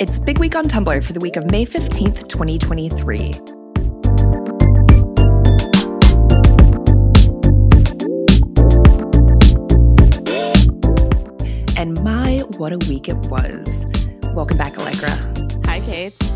It's Big Week on Tumblr for the week of May 15th, 2023. And my, what a week it was. Welcome back, Allegra. Hi, Cates.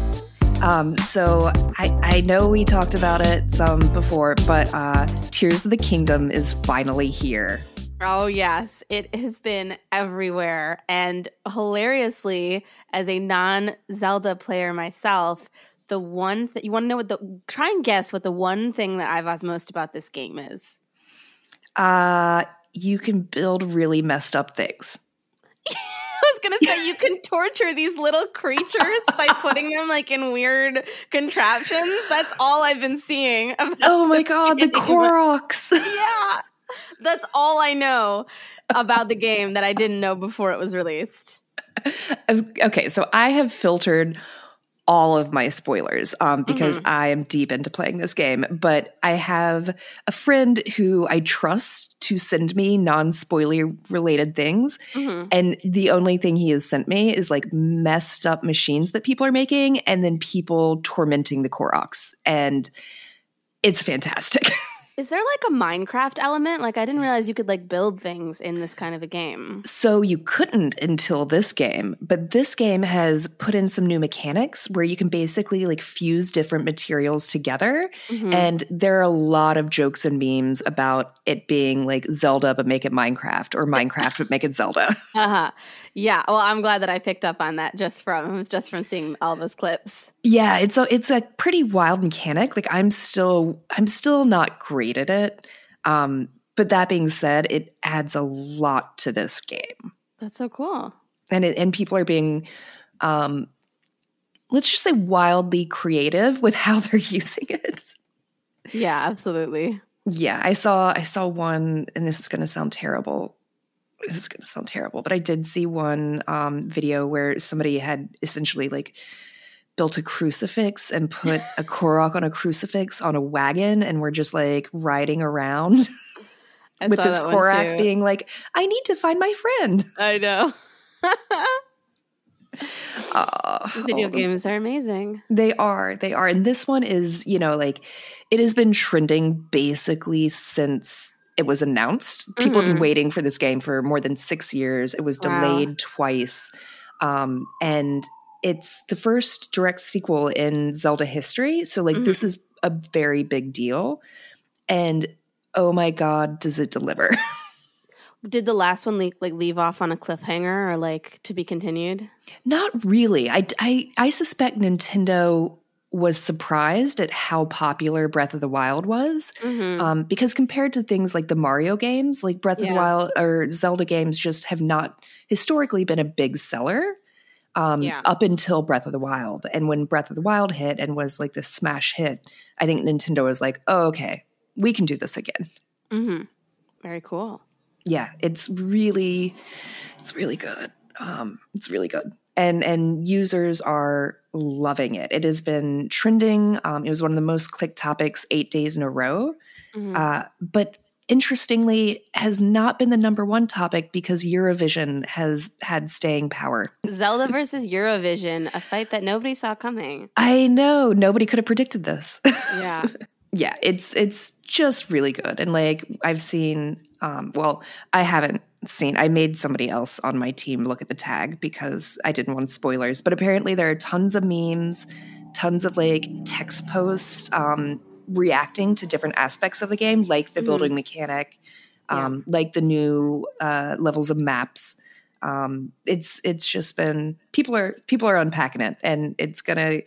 Um, so I, I know we talked about it some before, but uh, Tears of the Kingdom is finally here. Oh, yes. It has been everywhere. And hilariously, as a non Zelda player myself, the one thing you want to know what the try and guess what the one thing that I've asked most about this game is. Uh, you can build really messed up things. I was gonna say you can torture these little creatures by putting them like in weird contraptions. That's all I've been seeing. Oh my god, the Koroks! yeah, that's all I know about the game that I didn't know before it was released. Okay, so I have filtered all of my spoilers um, because mm-hmm. I am deep into playing this game. But I have a friend who I trust to send me non spoiler related things. Mm-hmm. And the only thing he has sent me is like messed up machines that people are making and then people tormenting the Koroks. And it's fantastic. Is there like a Minecraft element? Like I didn't realize you could like build things in this kind of a game. So you couldn't until this game, but this game has put in some new mechanics where you can basically like fuse different materials together. Mm-hmm. And there are a lot of jokes and memes about it being like Zelda but make it Minecraft or Minecraft but make it Zelda. Uh-huh. Yeah, well I'm glad that I picked up on that just from just from seeing all those clips. Yeah, it's a it's a pretty wild mechanic. Like I'm still I'm still not great at it. Um, but that being said, it adds a lot to this game. That's so cool. And it, and people are being um, let's just say wildly creative with how they're using it. Yeah, absolutely. Yeah, I saw I saw one and this is going to sound terrible this is going to sound terrible, but I did see one um, video where somebody had essentially like built a crucifix and put a Korok on a crucifix on a wagon and we're just like riding around with this Korok being like, I need to find my friend. I know. uh, Video games are amazing. They are. They are. And this one is, you know, like it has been trending basically since it was announced. People mm-hmm. have been mm-hmm. waiting for this game for more than six years. It was delayed wow. twice. Um, and it's the first direct sequel in Zelda history. So like mm-hmm. this is a very big deal. And oh my god, does it deliver? Did the last one like, like leave off on a cliffhanger or like to be continued? Not really. I, I I suspect Nintendo was surprised at how popular Breath of the Wild was. Mm-hmm. Um, because compared to things like the Mario games, like Breath yeah. of the Wild or Zelda games just have not historically been a big seller um, yeah. up until Breath of the Wild. And when Breath of the Wild hit and was like the smash hit, I think Nintendo was like, oh, okay, we can do this again. Mm-hmm. Very cool. Yeah, it's really, it's really good. Um, it's really good. And and users are loving it. It has been trending. Um, it was one of the most clicked topics eight days in a row. Mm-hmm. Uh, but interestingly has not been the number one topic because Eurovision has had staying power. Zelda versus Eurovision, a fight that nobody saw coming. I know, nobody could have predicted this. Yeah. yeah, it's it's just really good. And like I've seen um well, I haven't seen I made somebody else on my team look at the tag because I didn't want spoilers, but apparently there are tons of memes, tons of like text posts um reacting to different aspects of the game, like the mm-hmm. building mechanic, um, yeah. like the new uh, levels of maps. Um, it's it's just been people are people are unpacking it, and it's gonna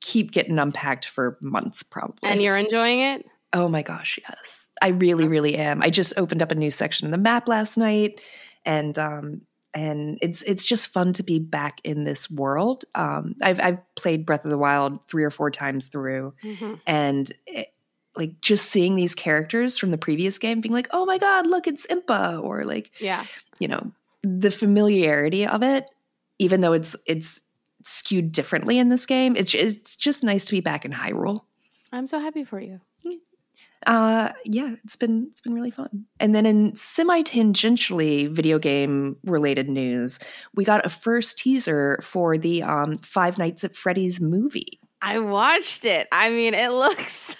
keep getting unpacked for months probably. And you're enjoying it. Oh my gosh, yes, I really, really am. I just opened up a new section of the map last night, and um, and it's it's just fun to be back in this world. Um, I've I've played Breath of the Wild three or four times through, mm-hmm. and it, like just seeing these characters from the previous game, being like, "Oh my god, look, it's Impa," or like, yeah, you know, the familiarity of it, even though it's it's skewed differently in this game. It's it's just nice to be back in Hyrule. I'm so happy for you. Uh, yeah, it's been it's been really fun. And then in semi tangentially video game related news, we got a first teaser for the um, Five Nights at Freddy's movie. I watched it. I mean, it looks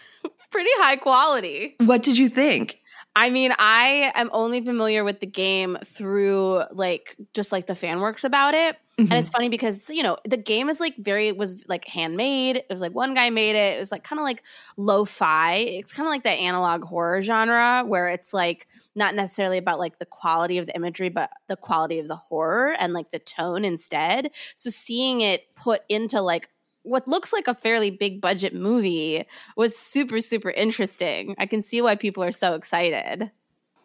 pretty high quality. What did you think? I mean, I am only familiar with the game through like just like the fan works about it. Mm-hmm. And it's funny because you know the game is like very was like handmade. It was like one guy made it. It was like kind of like lo-fi. It's kind of like that analog horror genre where it's like not necessarily about like the quality of the imagery, but the quality of the horror and like the tone instead. So seeing it put into like what looks like a fairly big budget movie was super super interesting. I can see why people are so excited.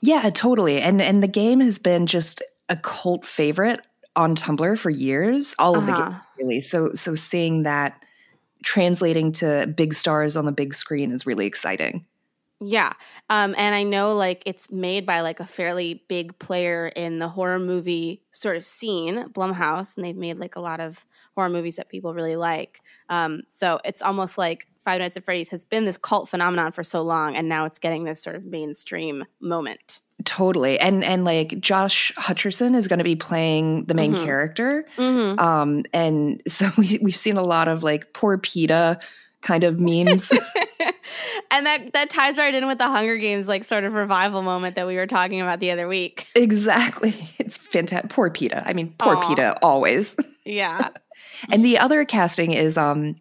Yeah, totally. And and the game has been just a cult favorite on Tumblr for years. All of uh-huh. the games really. So so seeing that translating to big stars on the big screen is really exciting. Yeah. Um, and I know like it's made by like a fairly big player in the horror movie sort of scene, Blumhouse, and they've made like a lot of horror movies that people really like. Um, so it's almost like Five Nights at Freddy's has been this cult phenomenon for so long, and now it's getting this sort of mainstream moment. Totally. And and like Josh Hutcherson is going to be playing the main mm-hmm. character. Mm-hmm. Um, and so we, we've seen a lot of like poor Peeta kind of memes. and that that ties right in with the Hunger Games like sort of revival moment that we were talking about the other week. Exactly. It's fantastic. Poor Peeta. I mean, poor Aww. Peeta always. Yeah. and the other casting is um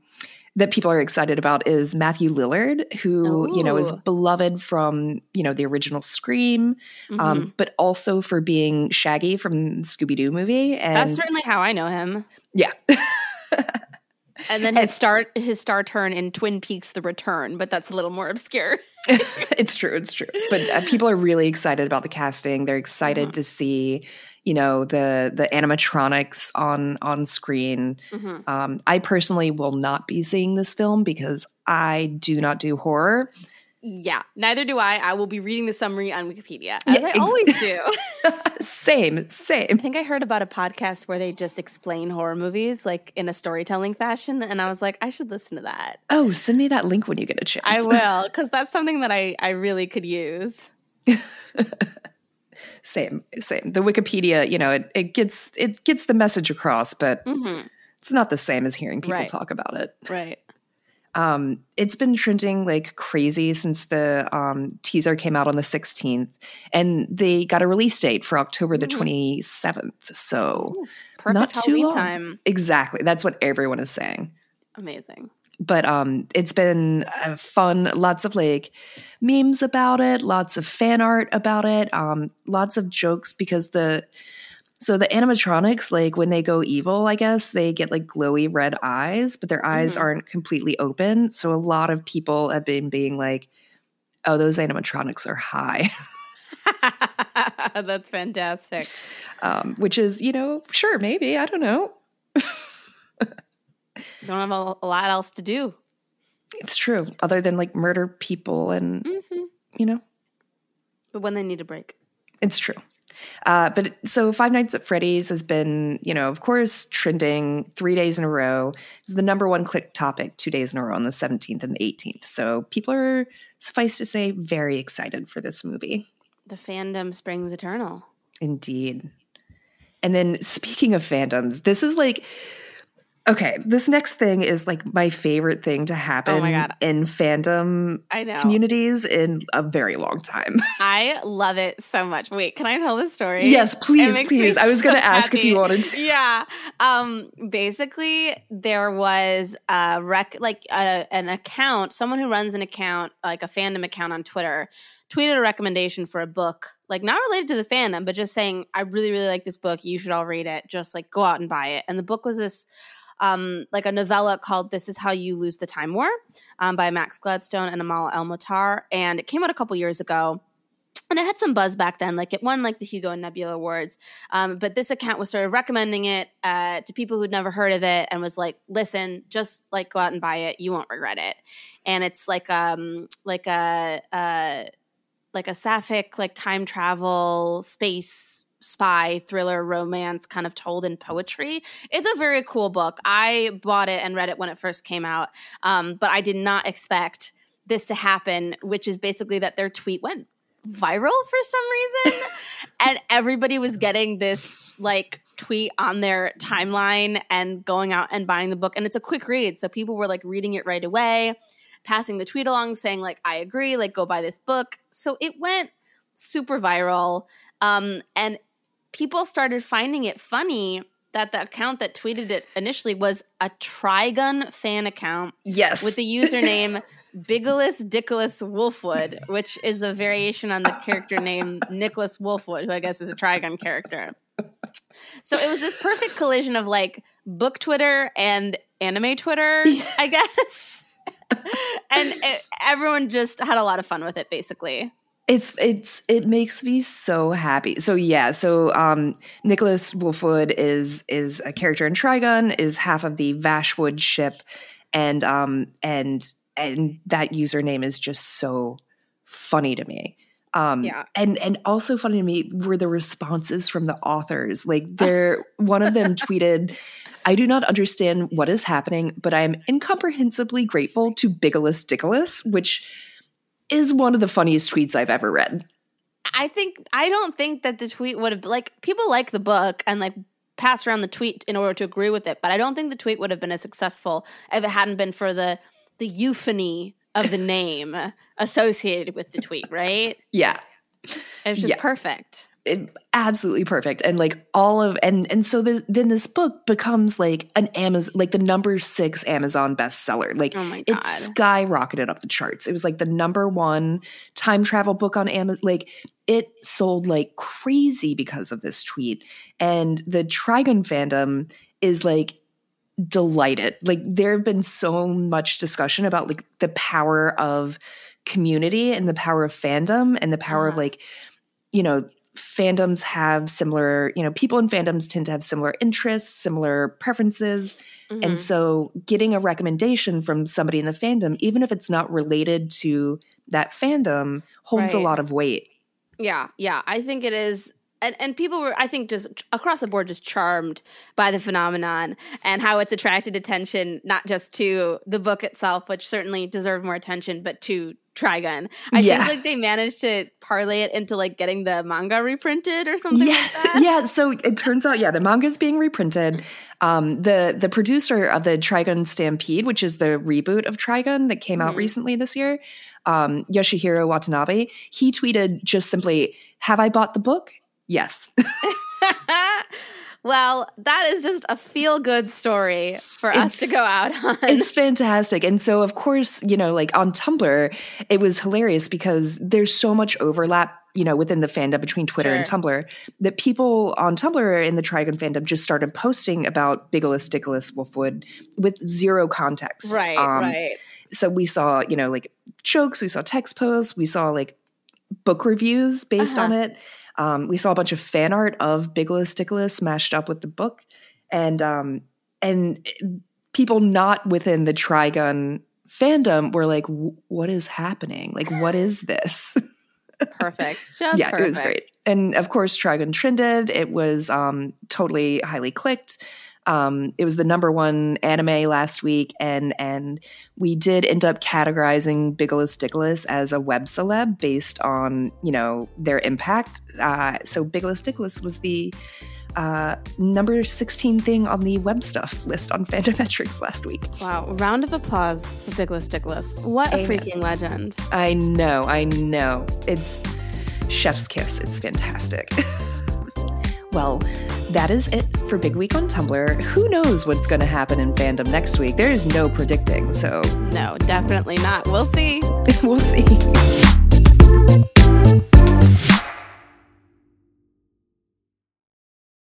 that people are excited about is Matthew Lillard, who Ooh. you know is beloved from you know the original Scream, um, mm-hmm. um, but also for being Shaggy from Scooby Doo movie. And that's certainly how I know him. Yeah. and then his star his star turn in Twin Peaks: The Return, but that's a little more obscure. it's true, it's true. But uh, people are really excited about the casting. They're excited mm-hmm. to see, you know, the the animatronics on on screen. Mm-hmm. Um, I personally will not be seeing this film because I do not do horror. Yeah, neither do I. I will be reading the summary on Wikipedia, as yeah, I ex- always do. same, same. I think I heard about a podcast where they just explain horror movies like in a storytelling fashion, and I was like, I should listen to that. Oh, send me that link when you get a chance. I will, because that's something that I I really could use. same, same. The Wikipedia, you know, it, it gets it gets the message across, but mm-hmm. it's not the same as hearing people right. talk about it. Right. Um, it's been trending like crazy since the um, teaser came out on the 16th, and they got a release date for October the mm. 27th. So Ooh, not too Halloween long. time. Exactly. That's what everyone is saying. Amazing. But um, it's been uh, fun. Lots of like memes about it, lots of fan art about it, um, lots of jokes because the so the animatronics, like when they go evil, I guess they get like glowy red eyes, but their eyes mm-hmm. aren't completely open. So a lot of people have been being like, "Oh, those animatronics are high." That's fantastic. Um, which is, you know, sure, maybe I don't know. don't have a, a, lot else to do. It's true, other than like murder people and mm-hmm. you know. But when they need a break, it's true. Uh, but so Five Nights at Freddy's has been, you know, of course, trending three days in a row. It was the number one click topic two days in a row on the 17th and the 18th. So people are, suffice to say, very excited for this movie. The fandom springs eternal. Indeed. And then speaking of fandoms, this is like Okay, this next thing is like my favorite thing to happen oh in fandom I know. communities in a very long time. I love it so much. Wait, can I tell this story? Yes, please, please. I was so going to ask if you wanted to. Yeah. Um basically there was a rec like a, an account, someone who runs an account, like a fandom account on Twitter tweeted a recommendation for a book, like not related to the fandom, but just saying, I really, really like this book. You should all read it. Just like go out and buy it. And the book was this um, like a novella called This Is How You Lose the Time War um, by Max Gladstone and Amal El-Mohtar. And it came out a couple years ago. And it had some buzz back then. Like it won like the hugo and nebula awards. Um, but this account was sort of recommending it uh, to people who'd never heard of it and was like listen just like go out and buy it. You won't regret it. And it's like um like a uh like a sapphic like time travel space spy thriller romance kind of told in poetry. It's a very cool book. I bought it and read it when it first came out, um, but I did not expect this to happen, which is basically that their tweet went viral for some reason. and everybody was getting this like tweet on their timeline and going out and buying the book. And it's a quick read. So people were like reading it right away, passing the tweet along, saying, like, I agree, like, go buy this book. So it went super viral. Um, and people started finding it funny that the account that tweeted it initially was a Trigun fan account. Yes. With the username Biggless Dickless Wolfwood, which is a variation on the character name Nicholas Wolfwood, who I guess is a Trigun character. So it was this perfect collision of like book Twitter and anime Twitter, I guess. and it, everyone just had a lot of fun with it, basically. It's it's it makes me so happy. So yeah, so um Nicholas Wolfwood is is a character in Trigun, is half of the Vashwood ship, and um and and that username is just so funny to me. Um, yeah. and and also funny to me were the responses from the authors. Like they're one of them tweeted, I do not understand what is happening, but I am incomprehensibly grateful to Biggless Dickless, which is one of the funniest tweets I've ever read. I think I don't think that the tweet would have like people like the book and like pass around the tweet in order to agree with it, but I don't think the tweet would have been as successful if it hadn't been for the the euphony of the name associated with the tweet, right? Yeah. It was just yeah. perfect. It, absolutely perfect. And like all of and and so this, then this book becomes like an amazon like the number six amazon bestseller. Like oh it skyrocketed up the charts. It was like the number one time travel book on amazon like it sold like crazy because of this tweet. And the Trigun fandom is like delighted. Like there have been so much discussion about like the power of community and the power of fandom and the power of like you know fandoms have similar you know people in fandoms tend to have similar interests similar preferences mm-hmm. and so getting a recommendation from somebody in the fandom even if it's not related to that fandom holds right. a lot of weight yeah yeah i think it is and and people were i think just across the board just charmed by the phenomenon and how it's attracted attention not just to the book itself which certainly deserved more attention but to trigun i yeah. think like they managed to parlay it into like getting the manga reprinted or something yeah like yeah so it turns out yeah the manga is being reprinted um the the producer of the trigun stampede which is the reboot of trigun that came mm-hmm. out recently this year um, Yoshihiro Watanabe, he tweeted just simply, Have I bought the book? Yes. well, that is just a feel good story for it's, us to go out on. It's fantastic. And so, of course, you know, like on Tumblr, it was hilarious because there's so much overlap you know, within the fandom between Twitter sure. and Tumblr, that people on Tumblr in the Trigun fandom just started posting about Biggless Dickless Wolfwood with zero context. Right, um, right. So we saw, you know, like jokes, we saw text posts, we saw like book reviews based uh-huh. on it. Um, we saw a bunch of fan art of Biggless Dickless mashed up with the book, and um, and people not within the Trigun fandom were like, "What is happening? Like, what is this?" perfect. Just yeah, perfect. it was great. And of course, Trigun trended. It was um, totally highly clicked. Um, it was the number one anime last week, and and we did end up categorizing Biggless Dickless as a web celeb based on you know their impact. Uh, so Biggless Dickless was the uh, number 16 thing on the web stuff list on Fandometrics last week. Wow. Round of applause for Biggless Dickless. What a freaking legend. I know. I know. It's chef's kiss. It's fantastic. well, that is it for Big Week on Tumblr. Who knows what's going to happen in fandom next week? There is no predicting, so. No, definitely not. We'll see. we'll see.